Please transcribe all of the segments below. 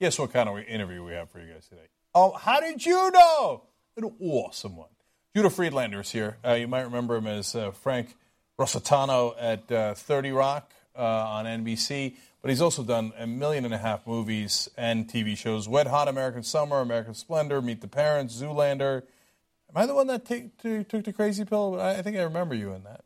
Guess what kind of interview we have for you guys today? Oh, how did you know? An awesome one. Judah Friedlander is here. Uh, you might remember him as uh, Frank Rossitano at uh, 30 Rock uh, on NBC, but he's also done a million and a half movies and TV shows Wet Hot American Summer, American Splendor, Meet the Parents, Zoolander. Am I the one that take, to, took the crazy pill? I, I think I remember you in that.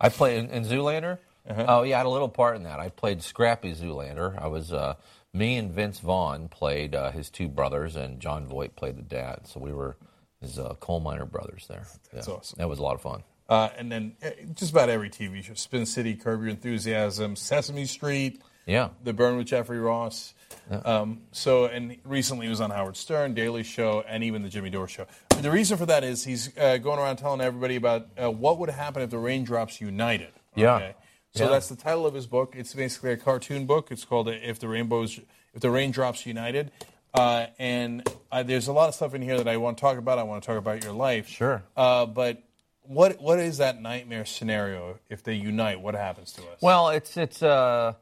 I played in, in Zoolander. Uh-huh. Oh yeah, I had a little part in that. I played Scrappy Zoolander. I was uh, me and Vince Vaughn played uh, his two brothers, and Jon Voight played the dad. So we were his uh, coal miner brothers there. That's yeah. awesome. That was a lot of fun. Uh, and then uh, just about every TV show: Spin City, Curb Your Enthusiasm, Sesame Street. Yeah. The Burn with Jeffrey Ross. Yeah. Um, so, and recently he was on Howard Stern, Daily Show, and even the Jimmy Dore Show. The reason for that is he's uh, going around telling everybody about uh, what would happen if the Raindrops united. Okay? Yeah. So yeah. that's the title of his book. It's basically a cartoon book. It's called "If the Rainbows, If the Raindrops United." Uh, and uh, there's a lot of stuff in here that I want to talk about. I want to talk about your life. Sure. Uh, but what what is that nightmare scenario if they unite? What happens to us? Well, it's it's uh,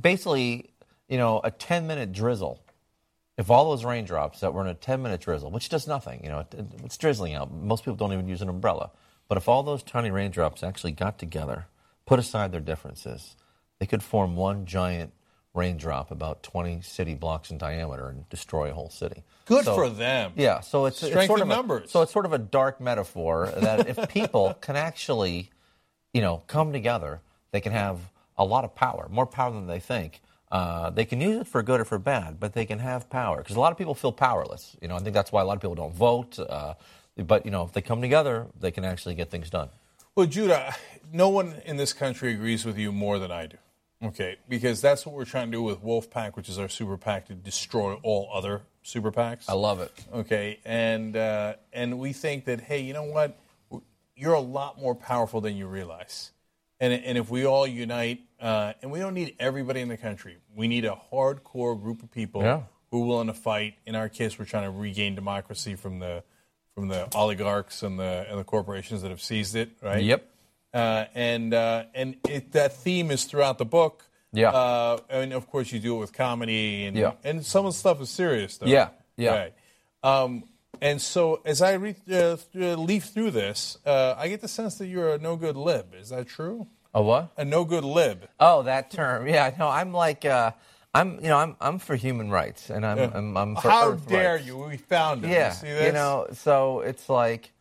basically you know a 10 minute drizzle. If all those raindrops that were in a 10 minute drizzle, which does nothing, you know, it, it's drizzling out. Most people don't even use an umbrella. But if all those tiny raindrops actually got together put aside their differences, they could form one giant raindrop about 20 city blocks in diameter and destroy a whole city. Good so, for them. Yeah, so it's, Strength it's sort of a, numbers. so it's sort of a dark metaphor that if people can actually, you know, come together, they can have a lot of power, more power than they think. Uh, they can use it for good or for bad, but they can have power because a lot of people feel powerless. You know, I think that's why a lot of people don't vote. Uh, but you know, if they come together, they can actually get things done. Well, Judah, no one in this country agrees with you more than I do. Okay, because that's what we're trying to do with Wolf PAC, which is our super PAC to destroy all other super PACs. I love it. Okay, and uh, and we think that hey, you know what? You're a lot more powerful than you realize. And, and if we all unite, uh, and we don't need everybody in the country, we need a hardcore group of people yeah. who are willing to fight. In our case, we're trying to regain democracy from the from the oligarchs and the and the corporations that have seized it, right? Yep. Uh, and uh, and it, that theme is throughout the book. Yeah. Uh, and of course, you do it with comedy, and yeah. and some of the stuff is serious, though. Yeah. Yeah. Right. Um, and so, as I re- uh, leaf through this, uh, I get the sense that you're a no good lib. Is that true? A what? A no good lib. Oh, that term. Yeah. No, I'm like. I'm, you know, I'm, I'm for human rights, and I'm, yeah. I'm, I'm, for How Earth dare rights. you? We found it. Yeah, you, you know, so it's like,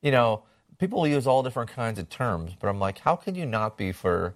you know, people use all different kinds of terms, but I'm like, how can you not be for,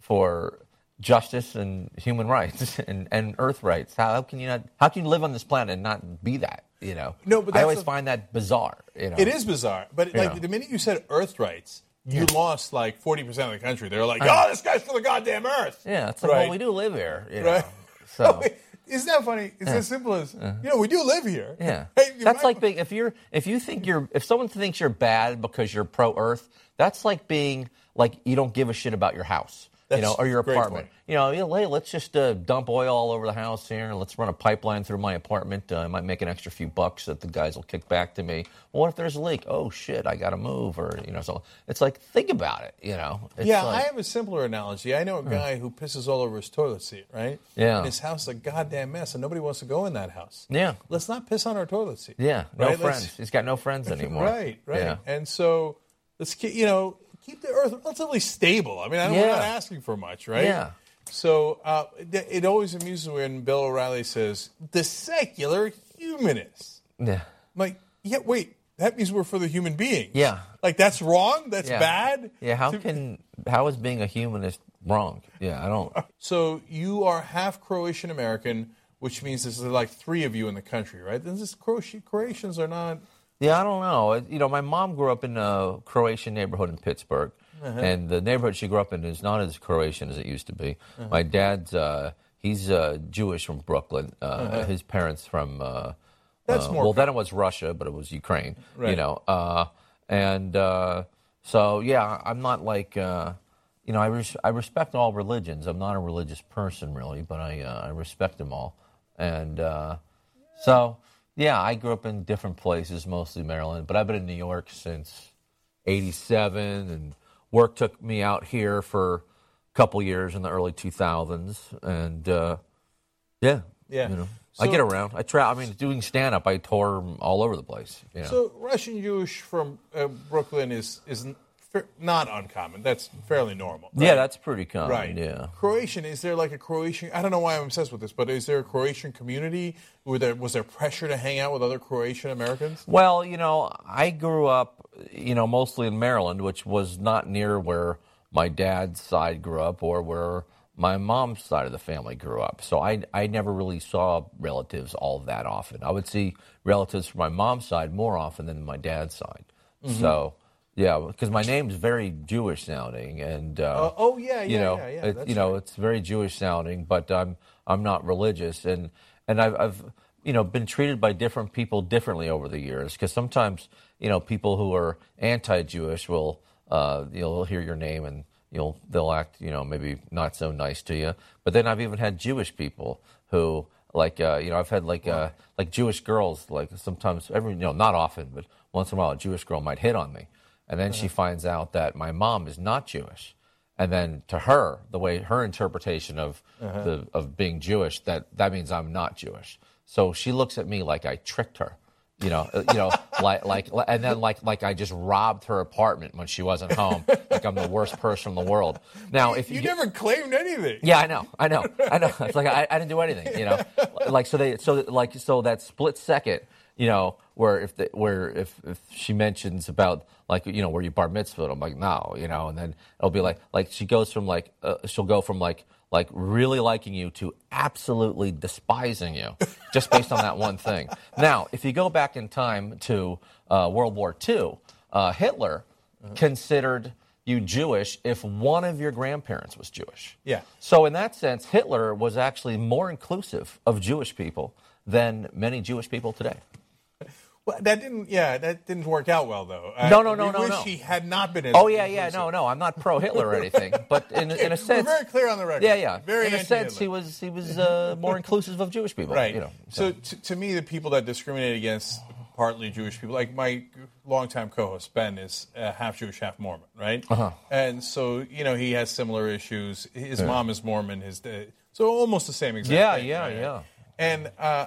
for justice and human rights and, and Earth rights? How, how can you not? How can you live on this planet and not be that? You know, no, but I always find that bizarre. You know, it is bizarre. But like know. the minute you said Earth rights, you yeah. lost like forty percent of the country. They're like, "Oh, this guy's for the goddamn Earth." Yeah, it's like, right. well, we do live here, you know? right? So. Isn't that funny? It's as simple as you know we do live here. Yeah, hey, that's like being if you're if you think you're if someone thinks you're bad because you're pro Earth, that's like being like you don't give a shit about your house. That's you know, or your apartment. point. You know, hey, let's just uh, dump oil all over the house here. Let's run a pipeline through my apartment. Uh, I might make an extra few bucks that the guys will kick back to me. Well, what if there's a leak? Oh shit, I got to move. Or you know, so it's like think about it. You know, it's yeah. like, I have a simpler analogy. I know a guy who pisses all over his toilet seat. Right. Yeah. And his house is a goddamn mess, and nobody wants to go in that house. Yeah. Let's not piss on our toilet seat. Yeah. No right? friends. Let's... He's got no friends anymore. right. Right. Yeah. And so let's keep you know keep the earth relatively stable. I mean, I we're not asking for much, right? Yeah. So uh, it, it always amuses me when Bill O'Reilly says the secular humanists. Yeah. I'm like, yeah, wait, that means we're for the human beings. Yeah. Like that's wrong. That's Yeah. bad. Yeah. How To- can how is being a humanist wrong? Yeah. I don't. So you are half Croatian American, which means there's like three of you in the country, right? Then this Croati- Croatians are not. Yeah, I don't know. You know, my mom grew up in a Croatian neighborhood in Pittsburgh, and the neighborhood she grew up in is not as Croatian as it used to be. My dad's uh, he's uh, Jewish from Brooklyn. Uh, His parents from uh, That's uh, more well, then it was Russia, but it was Ukraine. You know, uh, and uh, so yeah, I'm not like. Uh, you know, I, res- I respect all religions. I'm not a religious person, really, but I, uh, I respect them all. And uh, so, yeah, I grew up in different places, mostly Maryland, but I've been in New York since 87, and work took me out here for a couple years in the early 2000s. And uh, yeah, Yeah. You know, So- I get around. I try. I mean, doing stand up, I tour all over the place. You know? So Russian Jewish from uh, Brooklyn is is not uncommon. That's fairly normal. yeah, that's pretty common. right. Yeah. Croatian is there like a Croatian? I don't know why I'm obsessed with this, but is there a Croatian community? Were there was there pressure to hang out with other Croatian Americans? Well, you know, I grew up, you know, mostly in Maryland, which was not near where my dad's side grew up or where my mom's side of the family grew up. So I, I never really saw relatives all that often. I would see relatives from my mom's side more often than my dad's side. Mm-hmm. So, yeah, because my name's very Jewish sounding, and uh, Uh, oh yeah, yeah, you know, yeah, yeah. it- you know, right. it's very Jewish sounding, but I'm I'm not religious, and and I've, I've you know been treated by different people differently over the years because sometimes you know people who are anti-Jewish will uh, you'll hear your name and you'll they'll act you know maybe not so nice to you, but then I've even had Jewish people who like uh, you know I've had like uh, like Jewish girls like sometimes every you know not often but once in a while a Jewish girl might hit on me, and then she finds out that my mom is not Jewish and then to her, the way her interpretation of the of being Jewish, that that means I'm not Jewish. So she looks at me like I tricked her, you know, uh, you know, like like, and then like like I just robbed her apartment when she wasn't home, like I'm the worst person in the world. Now, if you you, never claimed anything. yeah, I know, I know, I know. It's like I, I didn't do anything, you know. Like so they so like so that split second, you know, where if the, where if if she mentions about like you know where you bar mitzvah, I'm like no, you know, and then it'll be like like she goes from like uh, she'll go from like like really liking you to absolutely despising you just based on that one thing. Now, if you go back in time to uh, World War II, uh, Hitler considered you Jewish if one of your grandparents was Jewish. Yeah. So in that sense, Hitler was actually more inclusive of Jewish people than many Jewish people today. Well, that didn't. Yeah, that didn't work out well though. No, I- no, no, we no, wish no. he had not been. Oh yeah, yeah, no, no, I'm not pro Hitler or anything, but in, in a sense, We're very clear on the record. yeah, yeah, Very in a sense, he was he was uh, more inclusive of Jewish people, Right. You know, so to, to me, the people that discriminate against partly Jewish people, like my longtime co-host Ben, is uh, half Jewish, half Mormon, right? Uh-huh. And so you know he has similar issues. His mom is Mormon. His so almost the same exact. Yeah, thing, yeah, right? yeah. And uh,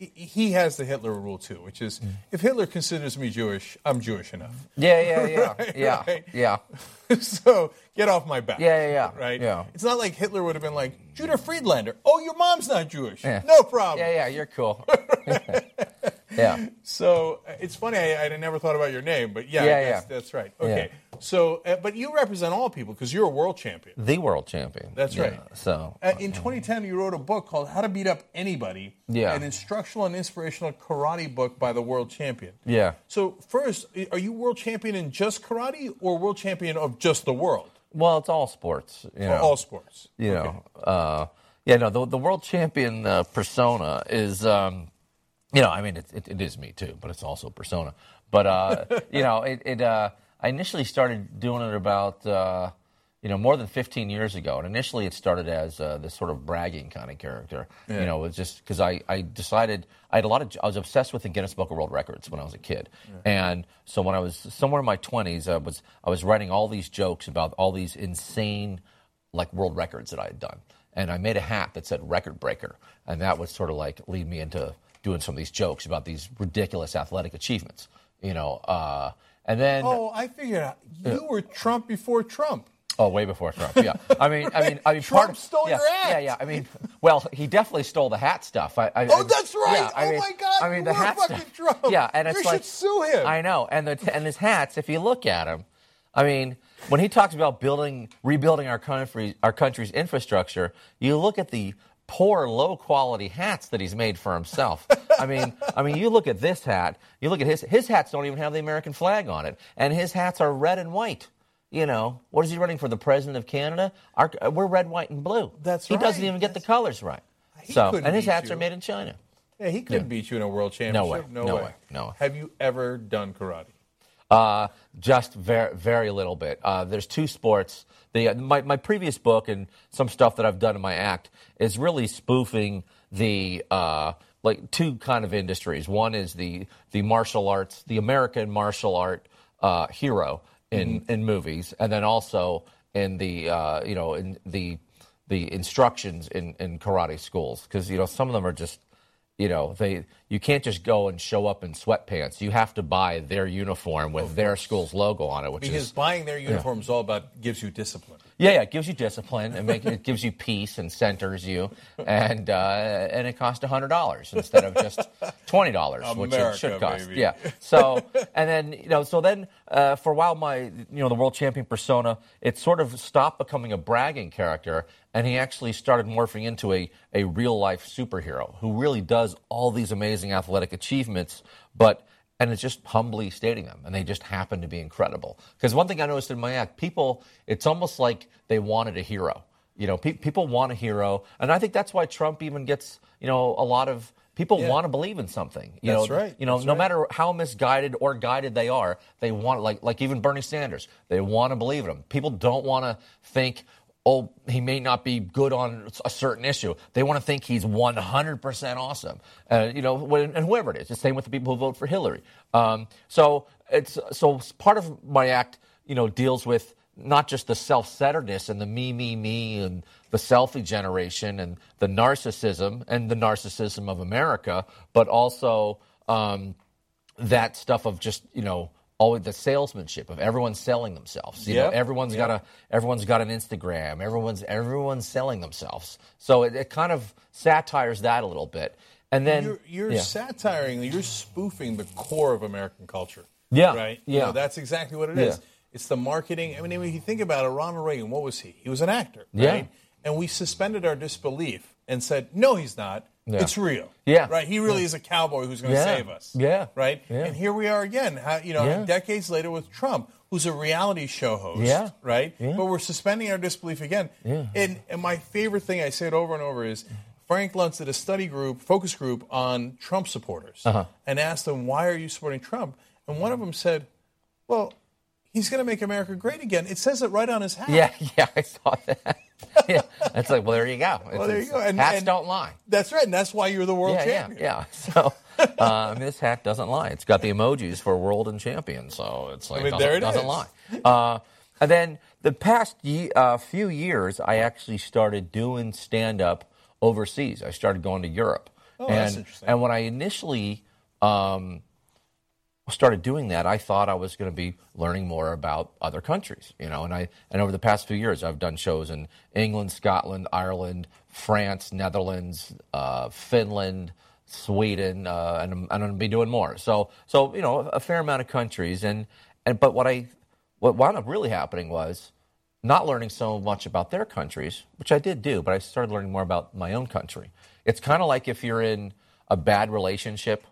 he- has the Hitler rule too, which is mm. if Hitler considers me Jewish, I'm Jewish enough. yeah, yeah, yeah, yeah, right. yeah. so get off my back. Yeah, yeah, yeah. Right? Yeah. It's not like Hitler would have been like, Judah Friedlander, oh, your mom's not Jewish. Yeah. No problem. Yeah, yeah, you're cool. yeah. So uh, it's funny, I, I never thought about your name, but yeah, Yeah, that's, yeah. that's right. Okay. So, uh, but you represent all people because you're a world champion. The world champion. That's Yeah, right. So Uh, in 2010, you wrote a book called How to Beat Up Anybody, Yeah. an instructional and inspirational karate book by the world champion. Yeah. So, first, i- are you world champion in just karate or world champion of just the world? well, it's all sports. You know. all sports? you know, uh, yeah, no, the, the world champion uh, persona is, um, you know, I mean, it, it, it is me too, but it's also persona. But uh, you know, it, it uh, I initially started doing it about, uh, you know, more than 15 years ago, and initially it started as uh, this sort of bragging kind of character. You know, it was just because I, I decided I had a lot of I was obsessed with the Guinness Book of World Records when I was a kid, and so when I was somewhere in my 20s, I was I was writing all these jokes about all these insane like world records that I had done. And I made a hat that said record breaker. And that would sort of like lead me into doing some of these jokes about these ridiculous athletic achievements, you know. Uh, and then, oh. I figured out. You were Trump before Trump. Oh, way before Trump, yeah. I mean, I mean, I mean, Trump part stole yeah, your hat. Yeah, yeah. I mean, well, he definitely stole the hat stuff. I, I, Oh, that's right. yeah, I Oh mean- my God, I mean, the hat stuff. Trump. Yeah, and it's You like should sue him. I know, and the and his hats. If you look at him, I mean, when he talks about building, rebuilding our country, our country's infrastructure, you look at the poor, low quality hats that he's made for himself. I mean, I mean, you look at this hat. You look at his his hats don't even have the American flag on it, and his hats are red and white. You know, what is he running for? The president of Canada? Our, uh, we're red, white, and blue. That's right. he doesn't even get the colors right. He so, and his hats you. are made in China. Yeah, he couldn't beat you in a world championship. No way. No way. No way. Have you ever done karate? Uh, just very, very little bit. Uh, there's two sports. The, my, my previous book and some stuff that I've done in my act is really spoofing the uh, like two kind of industries. One is the the martial arts, the American martial art uh, hero in in movies, and then also in the uh, you know in the the instructions in, in karate schools because you know some of them are just you know they you can't just go and show up in sweatpants you have to buy their uniform with their school's logo on it which because is buying their uniform is all about gives you discipline. yeah, yeah, it gives you discipline and make, it gives you peace and centers you, and uh, and it costs hundred dollars instead of just twenty dollars, which it should cost. baby. Yeah. So and then you know, so then uh, for a while, my you know the world champion persona, it sort of stopped becoming a bragging character, and he actually started morphing into a a real life superhero who really does all these amazing athletic achievements, but and it's just humbly stating them, and they just happen to be incredible. Because one thing I noticed in my act, people, it's almost like they wanted a hero. You know, pe- people want a hero, and I think that's why Trump even gets, you know, a lot of people Yeah. want to believe in something. You That's know, right. You know, That's no right. matter how misguided or guided they are, they want like like even Bernie Sanders, they want to believe in him. People don't want to think. Oh, he may not be good on a certain issue. They want to think he's 100% awesome. Uh, you know, when, and whoever it is. It's the same with the people who vote for Hillary. Um, so it's so part of my act, you know, deals with not just the self-centeredness and the me, me, me, and the selfie generation and the narcissism and the narcissism of America, but also um, that stuff of just you know always the salesmanship of everyone selling themselves. You know, Yep. everyone's got a everyone's got an Instagram. Everyone's everyone's selling themselves. So it, it kind of satires that a little bit. And then You're, you're yeah. satiring, you're spoofing the core of American culture. Yeah, Right? You yeah. know, that's exactly what it is. Yeah. It's the marketing. I mean, when you think about it, Ronald Reagan, what was he? He was an actor. Yeah. Right? And we suspended our disbelief and said, no, he's not. Yeah. It's real. Yeah. Right? He really is a cowboy who's going to Yeah. save us. Yeah. Right? Yeah. And here we are again, how, you know, Yeah. decades later with Trump, who's a reality show host. Yeah. Right? Yeah. But we're suspending our disbelief again. Yeah. And, and my favorite thing, I say it over and over, is Frank Luntz did a study group, focus group on Trump supporters Uh-huh. and asked them, why are you supporting Trump? And one of them said, well, he's going to make America great again. It says it right on his hat. Yeah, yeah, I saw that. yeah, it's like, well, there you go. Well, there you go. And- hats and- don't lie. That's right. And that's why you're the world Yeah, yeah, champion. yeah. So um, this hat doesn't lie. It's got the emojis for world and champion. So it's like I mean, doesn't, there it doesn't is. lie. Uh, and then the past ye- uh, few years, I actually started doing stand up overseas. I started going to Europe. Oh, and, that's interesting. And when I initially um, started doing that, I thought I was going to be learning more about other countries, you know. And I and over the past few years, I've done shows in England, Scotland, Ireland, France, Netherlands, uh, Finland, Sweden, uh, and I'm, I'm going to be doing more. So so you know a fair amount of countries. And and but what I what wound up really happening was not learning so much about their countries, which I did do, but I started learning more about my own country. It's kind of like if you're in a bad relationship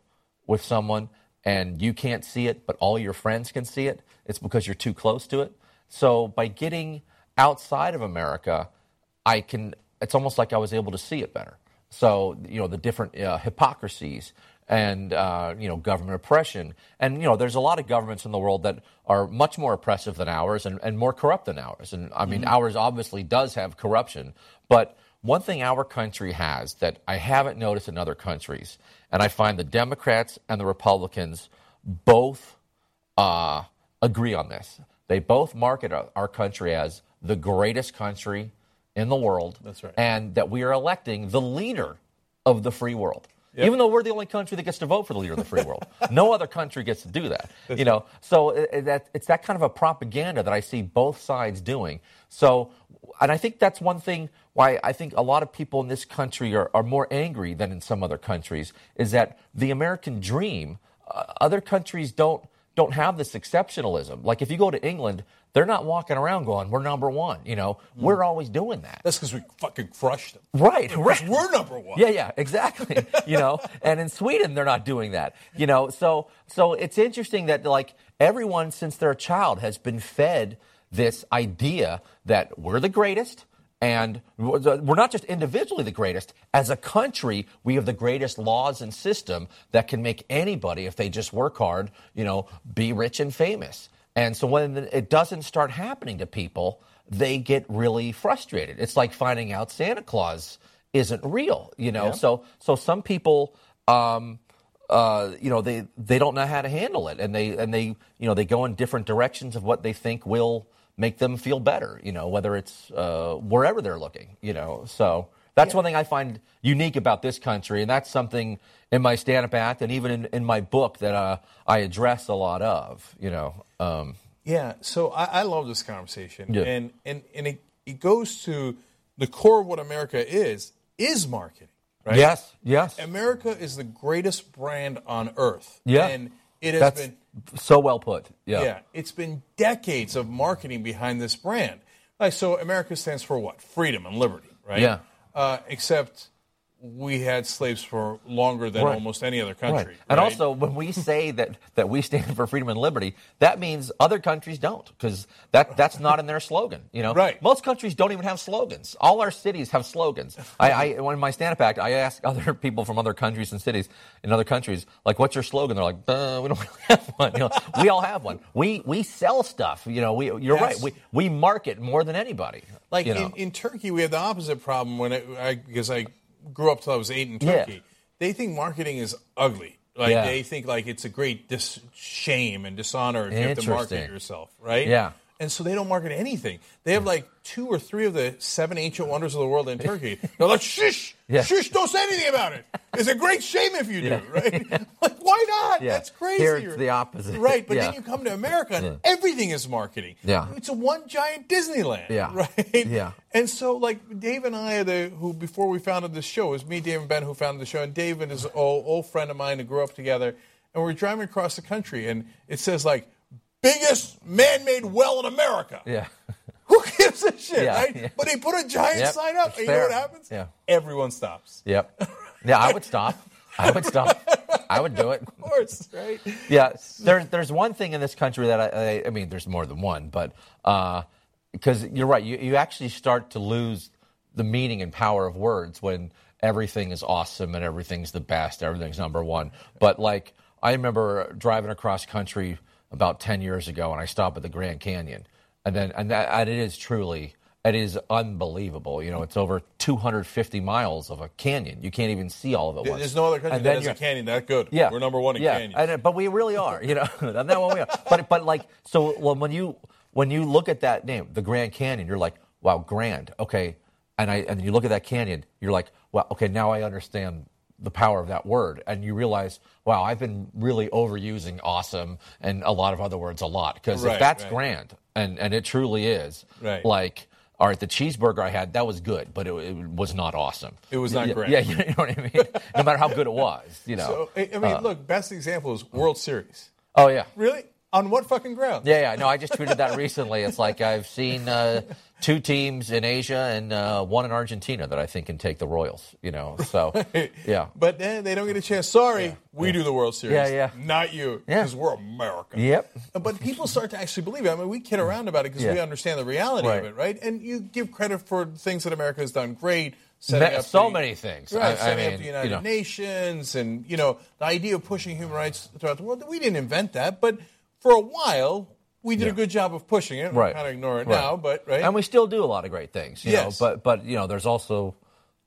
with someone and you can't see it, but all your friends can see it, it's because you're too close to it. So by getting outside of America, I can, it's almost like I was able to see it better. So, you know, the different uh, hypocrisies and, uh, you know, government oppression. And, you know, there's a lot of governments in the world that are much more oppressive than ours and, and more corrupt than ours. And I mean, ours obviously does have corruption. But one thing our country has that I haven't noticed in other countries, and I find the Democrats and the Republicans both uh, agree on this. They both market our, our country as the greatest country in the world. That's right. And that we are electing the leader of the free world. Even though we're the only country that gets to vote for the leader of the free world, no other country gets to do that. you know, so it, it- that, it's that kind of a propaganda that I see both sides doing. So, and I think that's one thing why I think a lot of people in this country are, are more angry than in some other countries is that the American dream, uh, other countries don't don't have this exceptionalism. Like if you go to England, they're not walking around going, "We're number one." You know, we're always doing that. That's because we fucking crushed them. Right, right. We're number one. Yeah, yeah, exactly. you know, and in Sweden they're not doing that. You know, so so it's interesting that like everyone since they're a child has been fed this idea that we're the greatest and we're not just individually the greatest. As a country we have the greatest laws and system that can make anybody if they just work hard you know be rich and famous. And so when it doesn't start happening to people they get really frustrated. It's like finding out santa claus isn't real you know? Yeah. so so some people um uh, you know they they don't know how to handle it. And they and they you know they go in different directions of what they think will make them feel better. You know, whether it's uh, wherever they're looking. You know, so that's one thing I find unique about this country, and that's something in my stand-up act and even in, in my book that uh, I address a lot of. You know. Um, Yeah, so I, I love this conversation, Yeah. and and and it, it goes to the core of what America is is marketing, right? Yes. Yes. America is the greatest brand on earth. Yeah. and it has That's been so well put. Yeah. yeah, it's been decades of marketing behind this brand. Like so, America stands for what? Freedom and liberty, right? Yeah. Uh, except we had slaves for longer than Right. almost any other Right. country. And right? also, when we say that, that we stand for freedom and liberty, that means other countries don't, because that, that's not in their slogan. You know, Right. Most countries don't even have slogans. All our cities have slogans. I, I when in my stand-up act, I ask other people from other countries and cities in other countries, like, "What's your slogan?" They're like, uh, "We don't really have one." You know, we all have one. We we sell stuff. You know, we you're Yes. right. We we market more than anybody. Like in, in Turkey, we have the opposite problem when it, I because I grew up till I was eight in Yeah. Turkey. They think marketing is ugly. Like Yeah. they think like it's a great dis- shame and dishonor if you have to market yourself, right? Yeah. And so they don't market anything. They have hmm. like two or three of the seven ancient wonders of the world in Turkey. They're like, shush, Yeah. shush, don't say anything about it. It's a great shame if you do, right? like, why not? Yeah. That's crazy. Here it's the opposite. Right, but Yeah. then you come to America and everything is marketing. Yeah. It's a one giant Disneyland. Yeah. Right? Yeah. And so, like, Dave and I are the who before we founded this show, it was me, Dave, and Ben who founded the show, and Dave is an old, old friend of mine who grew up together, and we're driving across the country, and it says like biggest man-made well in America. yeah. Who gives a shit, Yeah, right? yeah. But they put a giant Yep, sign up, and you know what happens? Yeah. Everyone stops. Yep. Yeah, I would stop. I would stop. I would do it. Of course, right? Yeah, there's there's one thing in this country that I I, I mean, there's more than one, but uh, because you're right, you you actually start to lose the meaning and power of words when everything is awesome and everything's the best, everything's number one. But like I remember driving across country about ten years ago, and I stopped at the Grand Canyon, and then and that and it is truly. It is unbelievable. You know, it's over 250 miles of a canyon. You can't even see all of it once. There's no other country And that has a canyon that good. yeah, We're number one in yeah. canyons. And, but we really are, you know, and that one we are. But but like so well, when you when you look at that name, the Grand Canyon, you're like, wow, grand, okay. And I and you look at that canyon, you're like, well, okay, now I understand the power of that word, and you realize, wow, I've been really overusing awesome and a lot of other words a lot because Right, if that's right. grand and and it truly is, Right. like. All right, the cheeseburger I had that was good, but it, it was not awesome. It was not yeah, grand. Yeah, you know what I mean. no matter how good it was, you know. So, I I mean, uh, look, best example is World Series. oh yeah, Really? On what fucking ground? Yeah, yeah. No, I just tweeted that recently. It's like I've seen uh, two teams in Asia and uh, one in Argentina that I think can take the Royals. You know, so yeah, But then they don't get a chance. Sorry, we do the World Series. Yeah, yeah. Not you. Yeah. Because we're America. Yep. But people start to actually believe it. I mean, we kid around about it because Yeah. we understand the reality Right. of it, right? And you give credit for things that America has done great. up so the- many things. Right, I- I setting up mean, the you United know. Nations and, you know, the idea of pushing human rights throughout the world. We didn't invent that, but for a while, we did a good job of pushing it. right. We kind of ignore it Right. now, but, right? And we still do a lot of great things. You Yes. know, but but you know, there's also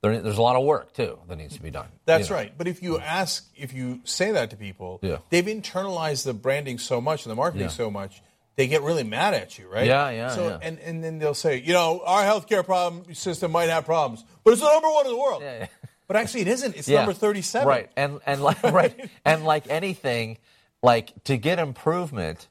there, there's a lot of work too that needs to be done. That's you know. right. But if you ask, if you say that to people, Yeah. they've internalized the branding so much and the marketing Yeah. so much, they get really mad at you, right? Yeah, yeah, So yeah. and and then they'll say, you know, our healthcare problem system might have problems, but it's the number one in the world. Yeah, yeah. But actually, it isn't. It's Yeah. number thirty-seven. Right, and and like right, and like anything, like to get improvement,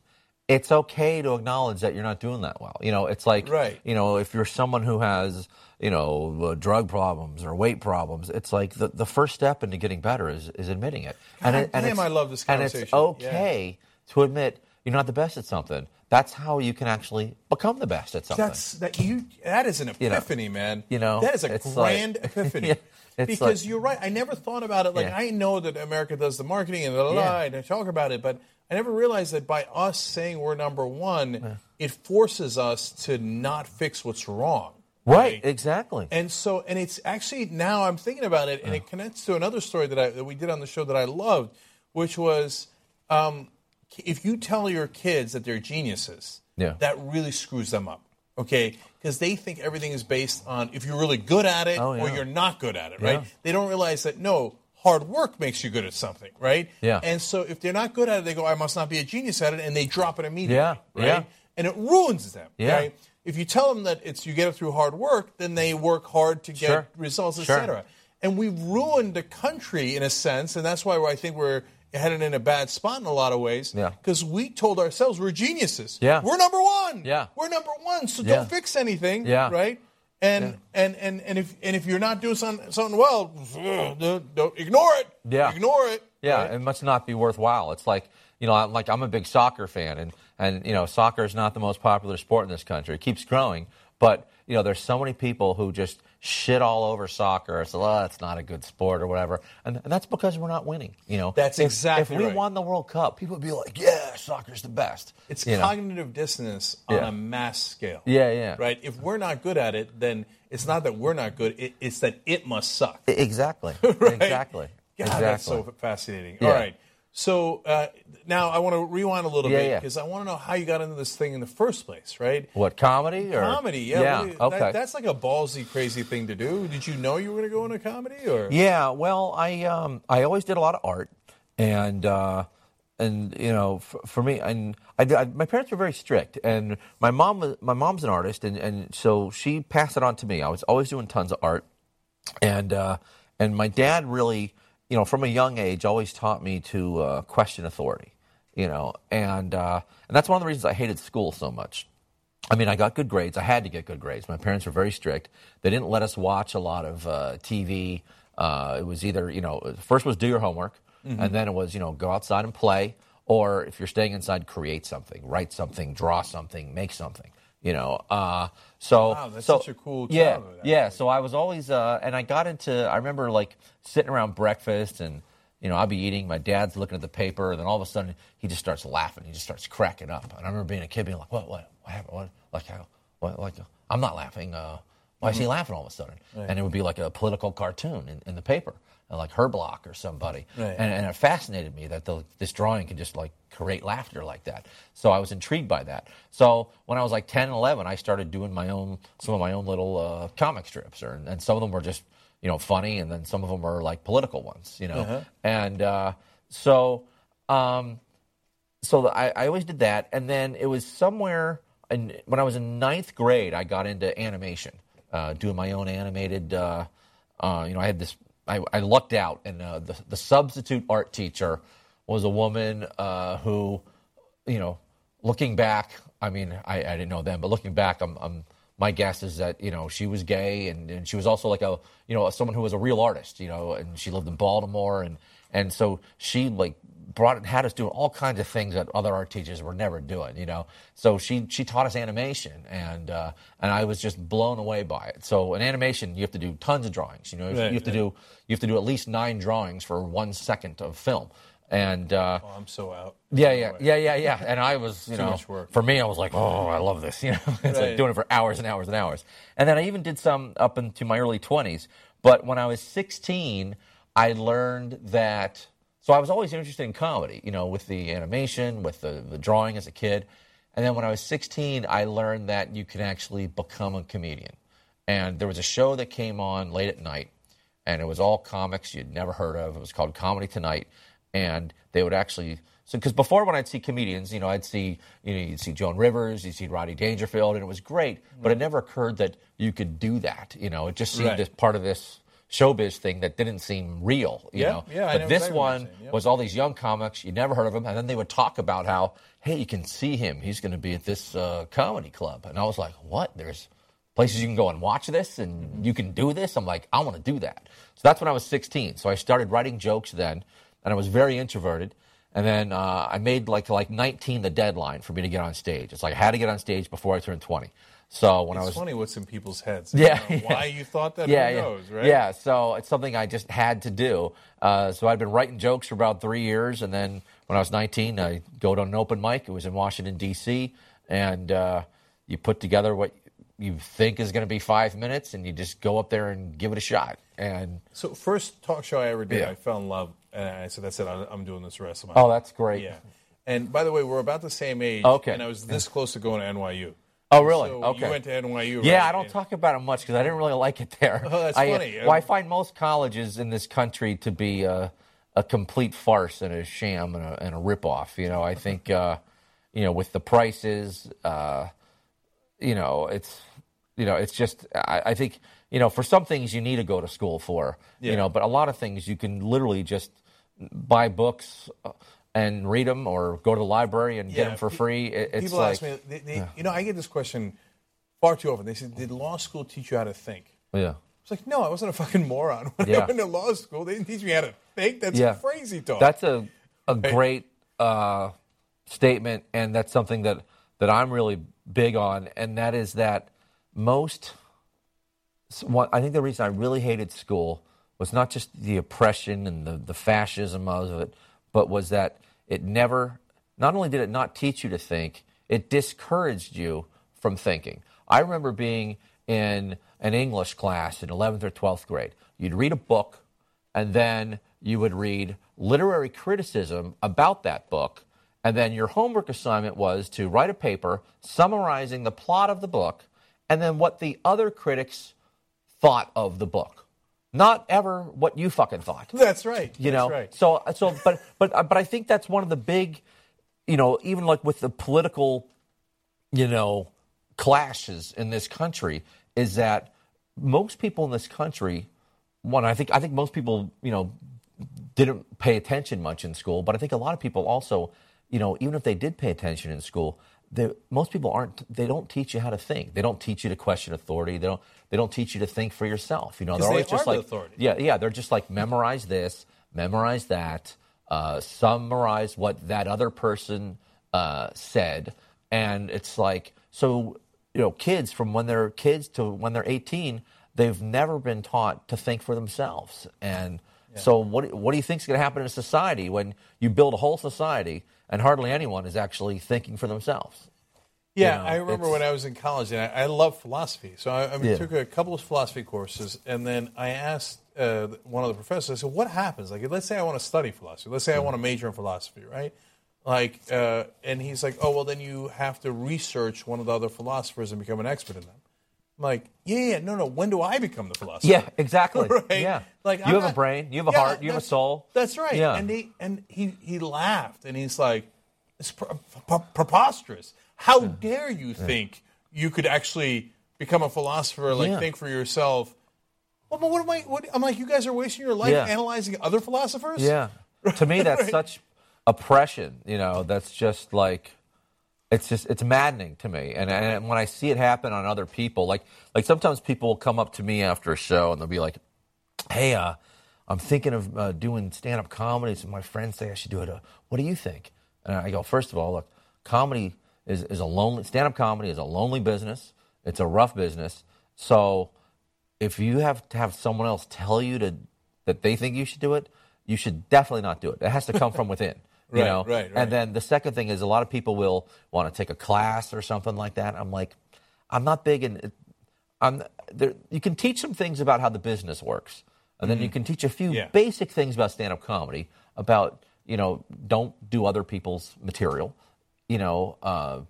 it's okay to acknowledge that you're not doing that well. You know, it's like Right. you know, if you're someone who has you know uh, drug problems or weight problems, it's like the, the first step into getting better is, is admitting it. and God it, and damn, I love this conversation. And it's okay to admit you're not the best at something. That's how you can actually become the best at something. That's that you. That is an know, epiphany, man. you know, that is a it's like- grand epiphany. Yeah, because like- you're right. I never thought about it. Like Yeah. I know that America does the marketing and la la la, Yeah. and I talk about it, but I never realized that by us saying we're number one, it forces us to not fix what's wrong. right, exactly. And so, and it's actually now I'm thinking about it, and it connects to another story that I that we did on the show that I loved, which was um, if you tell your kids that they're geniuses, Yeah. that really screws them up. Okay, because they think everything is based on if you're really good at it Oh, or you're not good at it, right? Yeah. They don't realize that no, hard work makes you good at something, right? Yeah. And so if they're not good at it, they go, I must not be a genius at it, and they drop it immediately. Yeah, Right. yeah. and it ruins them. Yeah. Right? If you tell them that it's you get it through hard work, then they work hard to get Sure. results, Sure. etc. And we've ruined the country in a sense, and that's why I think we're headed in a bad spot in a lot of ways. Yeah. Because we told ourselves we're geniuses. Yeah. We're number one. Yeah. We're number one. So Yeah. don't fix anything. Yeah. Right. And, and and and if and if you're not doing something, something well, don't, don't ignore it. Yeah. Ignore it. Yeah, Right? it must not be worthwhile. It's like you know, I'm like I'm a big soccer fan, and and you know, soccer is not the most popular sport in this country. It keeps growing, but you know, there's so many people who just shit all over soccer. It's oh, it's not a good sport or whatever, and, and that's because we're not winning. You know, That's If- exactly If we right. won the World Cup, people would be like, yeah, soccer's the best. It's you know? cognitive dissonance on Yeah. a mass scale. Yeah, yeah. Right. If we're not good at it, then it's not that we're not good. It, it's that it must suck. Exactly, Right? exactly, God, exactly. that's so fascinating. Yeah. All right. So uh, now I want to rewind a little Yeah, bit yeah. because I want to know how you got into this thing in the first place, right? what comedy or Comedy, yeah. yeah, you- okay. that- that's like a ballsy, crazy thing to do. Did you know you were going to go into comedy, or Yeah, well, I um, I always did a lot of art, and uh, and you know, for, for me, and I, I, my parents were very strict, and my mom was my mom's an artist, and and so she passed it on to me. I was always doing tons of art, and uh, and my dad really, you know, from a young age, always taught me to uh, question authority, you know, and uh, and that's one of the reasons I hated school so much. I mean, I got good grades. I had to get good grades. My parents were very strict. They didn't let us watch a lot of uh, TV. Uh, it was either, you know, first was do your homework, and then it was, you know, go outside and play, or if you're staying inside, create something, write something, draw something, make something. You know, uh, so Wow, that's so, such a cool yeah, yeah. So I was always, uh, and I got into. I remember like sitting around breakfast, and you know, I'd be eating. My dad's looking at the paper, and then all of a sudden he just starts laughing. He just starts cracking up. And I remember being a kid, being like, "What? What? What happened? What? Like how? What? Like I'm not laughing. Uh, why is he laughing all of a sudden?" And it would be like a political cartoon in, in the paper, like Herblock or somebody. Right. And, and it fascinated me that the, this drawing could just like create laughter like that. So I was intrigued by that. So when I was like 10 and 11, I started doing my own, some of my own little uh, comic strips, or, and some of them were just, you know, funny, and then some of them were like political ones, you know. And uh, so, um, so I, I always did that, and then it was somewhere in, when I was in ninth grade, I got into animation, uh, doing my own animated. Uh, uh, you know, I had this. I, I lucked out, and uh, the the substitute art teacher was a woman uh, who, you know, looking back, I mean, I, I didn't know then, but looking back, I'm, I'm my guess is that you know she was gay, and, and she was also like a you know someone who was a real artist, you know, and she lived in Baltimore, and and so she like brought and had us doing all kinds of things that other art teachers were never doing, you know. So she she taught us animation, and uh, and I was just blown away by it. So in animation, you have to do tons of drawings. You know, Right, you have to right. do you have to do at least nine drawings for one second of film, and. Uh, Oh, I'm so out. yeah, yeah, yeah, yeah, yeah. And I was, you know, for me, I was like, oh, I love this. You know, it's Right. like doing it for hours and hours and hours. And then I even did some up into my early 20s. But when I was 16, I learned that. So I was always interested in comedy, you know, with the animation, with the, the drawing as a kid. And then when I was 16, I learned that you can actually become a comedian. And there was a show that came on late at night, and it was all comics you'd never heard of. It was called Comedy Tonight, and they would actually so because before when I'd see comedians, you know, I'd see you know you'd see Joan Rivers, you'd see Rodney Dangerfield, and it was great, but it never occurred that you could do that. You know, it just seemed Right. as part of this showbiz thing that didn't seem real. You Yeah, know, yeah, but this one saying, was all these young comics you never heard of them, and then they would talk about how hey, you can see him, he's going to be at this uh, comedy club, and I was like, what? There's places you can go and watch this and you can do this. I'm like, I want to do that. So that's when I was 16. So I started writing jokes then, and I was very introverted. And then uh, I made like like 19 the deadline for me to get on stage. It's like I had to get on stage before I turned 20. So when I was funny what's in people's heads. Yeah, I don't know yeah. Why you thought that? yeah, Who yeah. knows, right? Yeah, so it's something I just had to do. Uh, so I'd been writing jokes for about three years, and then when I was 19, I go to an open mic. It was in Washington D.C., and uh, you put together what you think is going to be five minutes, and you just go up there and give it a shot. And So first talk show I ever did, Yeah. I fell in love, and I said, "That's it. I'm I'm doing this the rest of my." oh, life." that's great. yeah. And by the way, we're about the same age. Okay. And I was this close to going to NYU. Oh, really? So okay. You went to NYU. Yeah, right? I don't talk about it much because I didn't really like it there. Oh, that's I, funny. Well, I find most colleges in this country to be a, a complete farce and a sham and a, and a ripoff. You know, I think, uh, you know, with the prices, uh, you know, it's you know, it's just I, I, think you know for some things you need to go to school for, yeah. you know, but a lot of things you can literally just buy books uh, and read them or go to the library and yeah. get them for free. It, it's People like, ask me, they, they, yeah. you know, I get this question far too often. They say, "Did law school teach you how to think?" Yeah. It's like, no, I wasn't a fucking moron when I went to law school. They didn't teach me how to think. That's crazy talk. That's a a great uh, statement, and that's something that that I'm really big on, and that is that most. I think the reason I really hated school was not just the oppression and the, the fascism of it, but was that it never, not only did it not teach you to think, it discouraged you from thinking. I remember being in an English class in 11th or 12th grade. You'd read a book, and then you would read literary criticism about that book, and then your homework assignment was to write a paper summarizing the plot of the book and then what the other critics thought of the book. Not ever what you fucking thought. That's right. You that's know. Right. So so but but but I think that's one of the big, you know, even like with the political, you know, clashes in this country is that most people in this country, one, I think I think most people, you know, didn't pay attention much in school, but I think a lot of people also you know, even if they did pay attention in school, most people aren't. They don't teach you how to think. They don't teach you to question authority. They don't. They don't teach you to think for yourself. You know, they're always they just like authority. yeah, yeah. They're just like memorize this, memorize that, uh, summarize what that other person uh, said, and it's like so. You know, kids from when they're kids to when they're 18, they've never been taught to think for themselves. And yeah. so, what what do you think is going to happen in a society when you build a whole society? And hardly anyone is actually thinking for themselves. Yeah, you know, I remember when I was in college, and I, I love philosophy. So I, I yeah. took a couple of philosophy courses, and then I asked uh, one of the professors, I said, "What happens? Like, let's say I want to study philosophy. Let's say I want to major in philosophy, right? Like, uh, and he's like, "Oh, well, then you have to research one of the other philosophers and become an expert in them." Like, yeah, yeah, no, no. When do I become the philosopher? Yeah, exactly. right? Yeah, like you I'm have not, a brain, you have a yeah, heart, you have a soul. That's right. Yeah. And he and he he laughed and he's like, it's pre- pre- preposterous. How yeah. dare you yeah. think you could actually become a philosopher? Like think for yourself. Well, but what am I? What, I'm like, you guys are wasting your life analyzing other philosophers. Yeah. to me, that's right? such oppression. You know, that's just like it's just it's maddening to me. And, and when i see it happen on other people like like sometimes people will come up to me after a show and they'll be like hey uh, i'm thinking of uh, doing stand-up comedy. So my friends say i should do it. Uh, what do you think? And i go first of all look comedy is, is a lonely stand-up comedy is a lonely business. It's a rough business. So if you have to have someone else tell you to that they think you should do it you should definitely not do it. It has to come from within you right, know? Right, right. And then the second thing is a lot of people will want to take a class or something like that. I'm like, I'm not big in. I'm there. You can teach some things about how the business works, and then mm-hmm. you can teach a few yeah. basic things about stand-up comedy. About you know, don't do other people's material. You know, uh,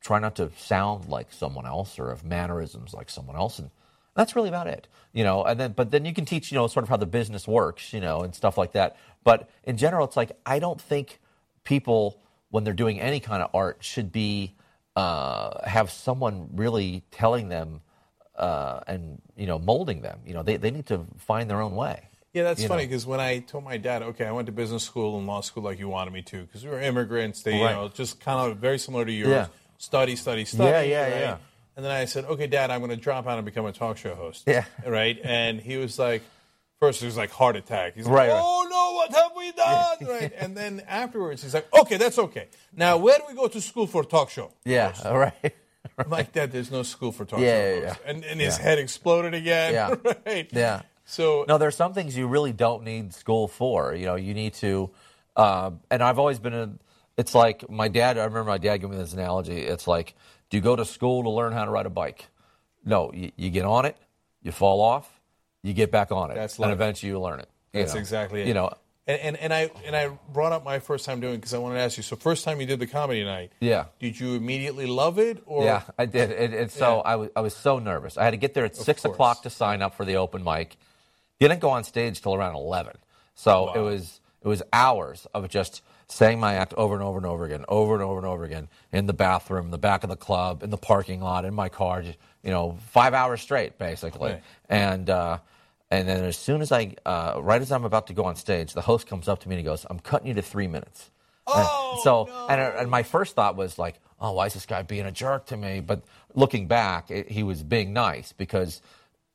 try not to sound like someone else or have mannerisms like someone else, and that's really about it. You know, and then but then you can teach you know sort of how the business works, you know, and stuff like that. But in general, it's like I don't think people, when they're doing any kind of art, should be uh, have someone really telling them uh, and you know molding them. You know, they they need to find their own way. Yeah, that's funny because when I told my dad, okay, I went to business school and law school like you wanted me to, because we were immigrants, they, right. you know, just kind of very similar to yours. Yeah. Study, study, study. Yeah, yeah, right? yeah. And then I said, okay, Dad, I'm going to drop out and become a talk show host. Yeah. Right. And he was like, First, it was like heart attack. He's like, right, "Oh no, what have we done?" right, and then afterwards, he's like, "Okay, that's okay. Now, where do we go to school for talk show?" Yeah, all right. right. Like that. There's no school for talk yeah, show. Yeah, yeah. And, and his head exploded again. Yeah, right. Yeah. So no, there's some things you really don't need school for. You know, you need to. Uh, and I've always been a. It's like my dad. I remember my dad giving me this analogy. It's like, do you go to school to learn how to ride a bike? No, you, you get on it, you fall off, you get back on it, That's and eventually you learn it. You That's know? exactly it. You know, and, and, and I and I brought up my first time doing because I wanted to ask you. So first time you did the comedy night, yeah, did you immediately love it? Or yeah, I did. And, it so yeah. I was I was so nervous. I had to get there at of six course. o'clock to sign up for the open mic. Didn't go on stage till around eleven. So wow. it was It was hours of just saying my act over and over and over again, over and over and over again, in the bathroom, the back of the club, in the parking lot, in my car, just, you know, five hours straight, basically. Right. And, uh, and then as soon as I, uh, right as I'm about to go on stage, the host comes up to me and he goes, I'm cutting you to three minutes. Oh, And so, no. and, and my first thought was like, oh, why is this guy being a jerk to me? But looking back, it, he was being nice because,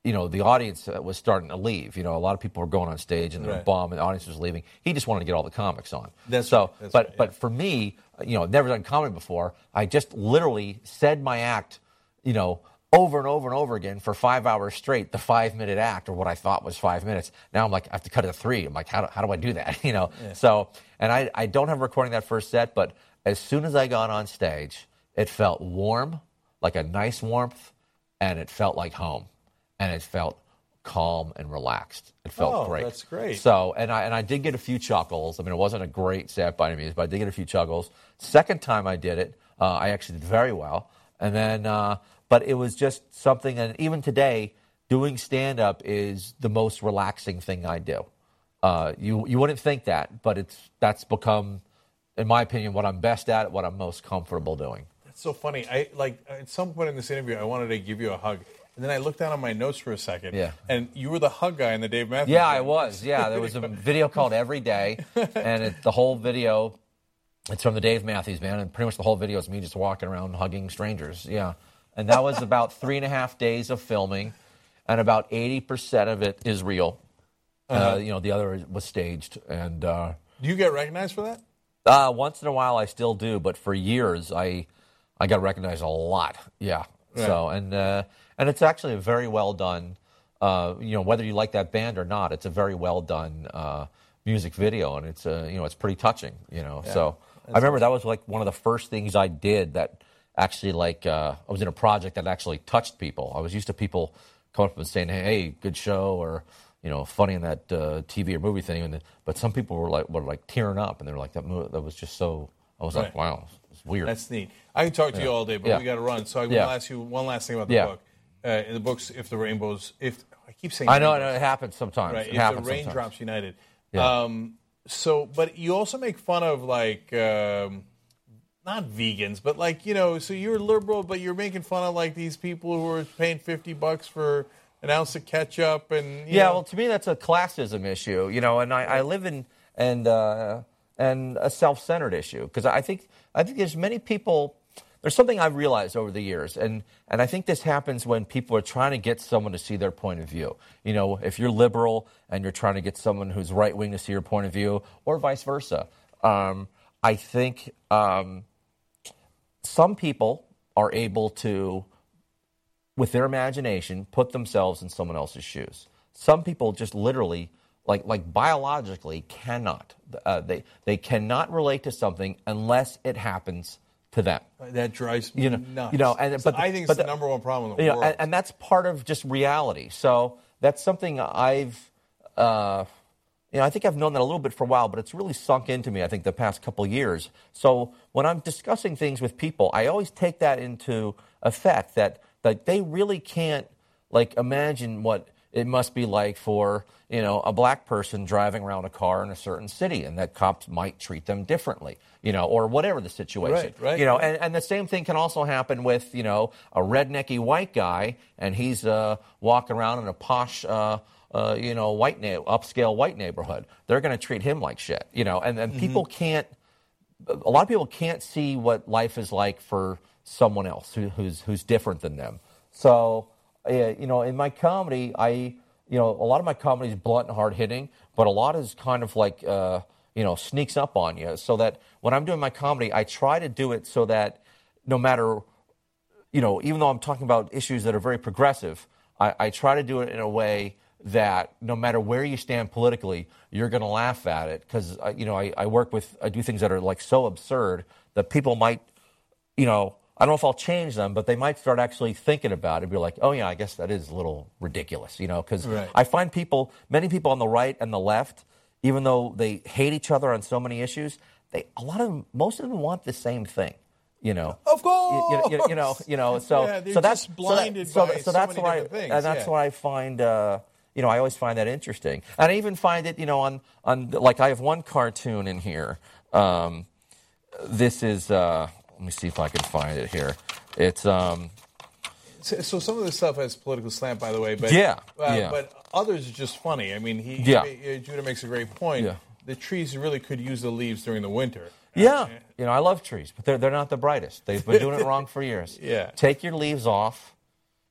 you know, the audience uh, was starting to leave. You know, a lot of people were going on stage and they were Right. bummed and the audience was leaving. He just wanted to get all the comics on. That's so, right, that's but, right, but for me, you know, never done comedy before. I just literally said my act, you know, over and over and over again for five hours straight, the five minute act or what I thought was five minutes. Now I'm like, I have to cut it to three. I'm like, how do, how do I do that? You know, so, and I, I don't have a recording that first set, but as soon as I got on stage, it felt warm, like a nice warmth, and it felt like home. And it felt calm and relaxed. It felt Oh, great. that's great. So, and I and I did get a few chuckles. I mean, it wasn't a great set by any means, but I did get a few chuckles. Second time I did it, uh, I actually did very well. And then, uh, but it was just something. And even today, doing stand up is the most relaxing thing I do. Uh, you you wouldn't think that, but it's that's become, in my opinion, what I'm best at, what I'm most comfortable doing. That's so funny. I like at some point in this interview, I wanted to give you a hug, and then I looked down on my notes for a second. Yeah. And you were the hug guy in the Dave Matthews. Yeah, Show. I was. Yeah, there was a video called Every Day, and it, the whole video, it's from the Dave Matthews Band, and pretty much the whole video is me just walking around hugging strangers. Yeah, and that was about three and a half days of filming, and about eighty percent of it is real. uh you know, the other was staged, and uh, Do you get recognized for that? uh, once in a while I still do, but for years I I got recognized a lot. Yeah. So and uh, and it's actually a very well done. Uh, you know, whether you like that band or not, it's a very well done uh, music video, and it's uh, you know it's pretty touching. You know, so I remember that was like one of the first things I did that actually like uh, I was in a project that actually touched people. I was used to people coming up and saying, "Hey, good show," or you know, funny in that uh, TV or movie thing. And but some people were like were like tearing up, and they were like, "That mo- that was just so." I was like, "Wow, it's weird." That's neat. I can talk to you all day, but Yeah. we got to run. So I Yeah. will ask you one last thing about the Yeah. book. Uh, in the books, if the rainbows, if I keep saying, I know, I rainbows. know it happens sometimes. right? It If the raindrops sometimes. united. Yeah. Um, so, but you also make fun of like um, not vegans, but like you know, so you're liberal, but you're making fun of like these people who are paying fifty bucks for an ounce of ketchup and you Yeah, know, well, to me, that's a classism issue, you know, and I, I live in and uh, and a self-centered issue because I think I think there's many people. There's something I've realized over the years, and and I think this happens when people are trying to get someone to see their point of view. You know, if you're liberal and you're trying to get someone who's right wing to see your point of view, or vice versa. Um, I think um, some people are able to with their imagination, put themselves in someone else's shoes. Some people just literally, like like biologically, cannot. Uh, they they cannot relate to something unless it happens to them. that drives me You know, nuts. you know, and So but I think it's but the, number one problem in the you know, world. and, and that's part of just reality. So that's something I've. Uh, you know, I think I've known that a little bit for a while, but it's really sunk into me, I think, the past couple years. So when I'm discussing things with people, I always take that into effect that, that they really can't, like, imagine what it must be like for, you know, a black person driving around a car in a certain city and that cops might treat them differently, you know, or whatever the situation. Right, right, You know, and, and the same thing can also happen with, you know, a rednecky white guy and he's uh, walking around in a posh, uh, uh, you know, white na- upscale white neighborhood. They're going to treat him like shit, you know, and, and Mm-hmm. people can't, a lot of people can't see what life is like for someone else who, who's, who's different than them. So, uh, you know, in my comedy, I, you know, a lot of my comedy is blunt and hard hitting, but a lot is kind of like, uh, you know, sneaks up on you. So that when I'm doing my comedy, I try to do it so that no matter you know, even though I'm talking about issues that are very progressive, I, I try to do it in a way that no matter where you stand politically, you're going to laugh at it because you know I, I work with I do things that are like so absurd that people might, you know, I don't know if I'll change them, but they might start actually thinking about it. And be like, oh yeah, I guess that is a little ridiculous, you know, because Right. I find people, many people on the right and the left, even though they hate each other on so many issues, they a lot of them, most of them want the same thing, you know. Of You- you, you, you know, you know. So, Yeah, so that's just blinded so, that, by so, so that's I, and that's yeah. what I find. Uh, you know, I always find that interesting. And I even find it, you know, on, on like I have one cartoon in here. Um, this is, uh, let me see if I can find it here. It's, um, so, so some of this stuff has political slant, by the way. But Yeah, uh, yeah. But others are just funny. I mean, he, Yeah. he- uh, Judah makes a great point. Yeah. The trees really could use the leaves during the winter. Yeah, you know, I love trees, but they're, they're not the brightest. They've been doing it wrong for years. Yeah. Take your leaves off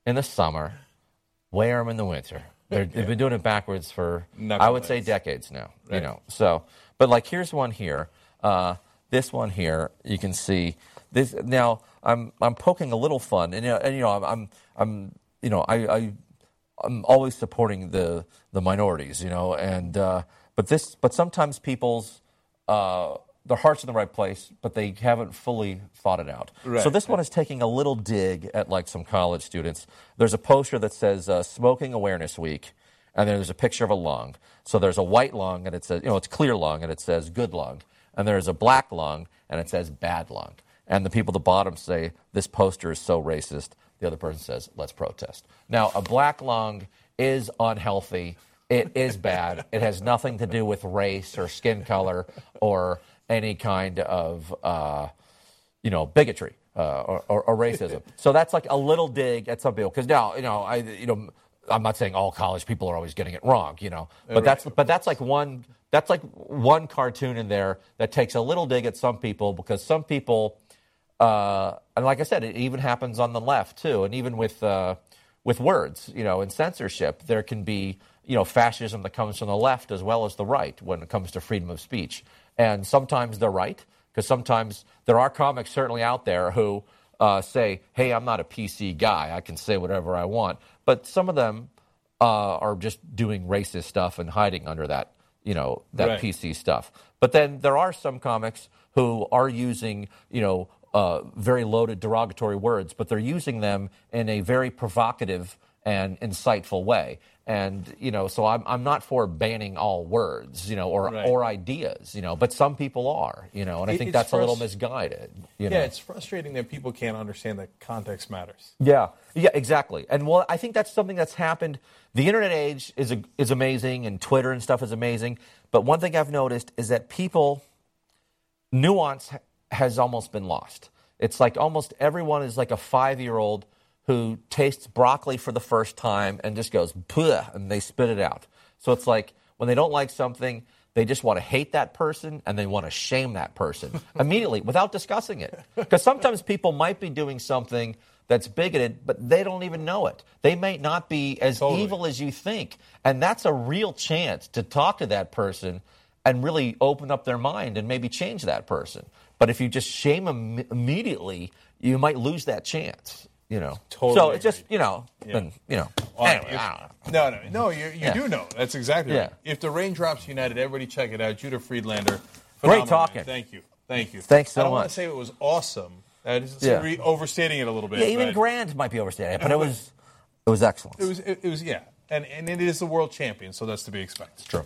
in the summer, wear them in the winter. They're, They've been doing it backwards for, I would say, decades now. You know, so, but like, here's one here. Uh, this one here, you can see this. Now, I'm I'm poking a little fun, and, you know, and you know, I'm I'm, I'm you know, I, I I'm always supporting the the minorities, you know, and uh, but this, but sometimes people's uh, their heart's in the right place, but they haven't fully thought it out. Right. So this one is taking a little dig at like some college students. There's a poster that says uh, "Smoking Awareness Week," and then there's a picture of a lung. So there's a white lung, and it says, you know, it's clear lung, and it says "good lung," and there's a black lung, and it says "bad lung." And the people at the bottom say, "This poster is so racist." The other person says, "Let's protest." Now, a black lung is unhealthy. It is bad. It has nothing to do with race or skin color or any kind of, uh, you know, bigotry uh, or, or, or racism. so that's like a little dig at some people. Because now, you know, I, you know, I'm not saying all college people are always getting it wrong, you know, but that's but that's like one that's like one cartoon in there that takes a little dig at some people because some people uh, and like I said, it even happens on the left too, and even with uh, with words, you know, in censorship, there can be you know fascism that comes from the left as well as the right when it comes to freedom of speech, and sometimes they're right because sometimes there are comics certainly out there who uh, say, "Hey, I'm not a PC guy; I can say whatever I want," but some of them uh, are just doing racist stuff and hiding under that you know that Right. PC stuff. But then there are some comics who are using, you know, uh, very loaded derogatory words, but they're using them in a very provocative and insightful way. And you know, so I'm I'm not for banning all words, you know, or Right. or ideas, you know, but some people are, you know, and I think it's that's a little misguided. You know? Yeah, it's frustrating that people can't understand that context matters. Yeah, yeah, exactly. And well, I think that's something that's happened. The internet age is a, is amazing, and Twitter and stuff is amazing. But one thing I've noticed is that people nuance has almost been lost. It's like almost everyone is like a five year old who tastes broccoli for the first time and just goes Puh, and they spit it out. So it's like when they don't like something, they just want to hate that person and they want to shame that person immediately without discussing it. Because sometimes people might be doing something that's bigoted, but they don't even know it. They may not be as Totally. evil as you think. And that's a real chance to talk to that person and really open up their mind and maybe change that person. But if you just shame them immediately, you might lose that chance. You know, Totally so it's just you know, Yeah. and, you know. Well, anyway, if- I don't know. no, no, no. You, you Yeah. do know. That's exactly right. Yeah. If the Raindrops United, everybody check it out. Judah Friedlander. Great talking. man. Thank you. Thank you. Thanks so I don't want to say it was awesome. That is Yeah. re- overstating it a little bit. Yeah, even but Grand might be overstating it, but it was it was excellent. It was. It, it was. Yeah. And and it is the world champion, so that's to be expected. True.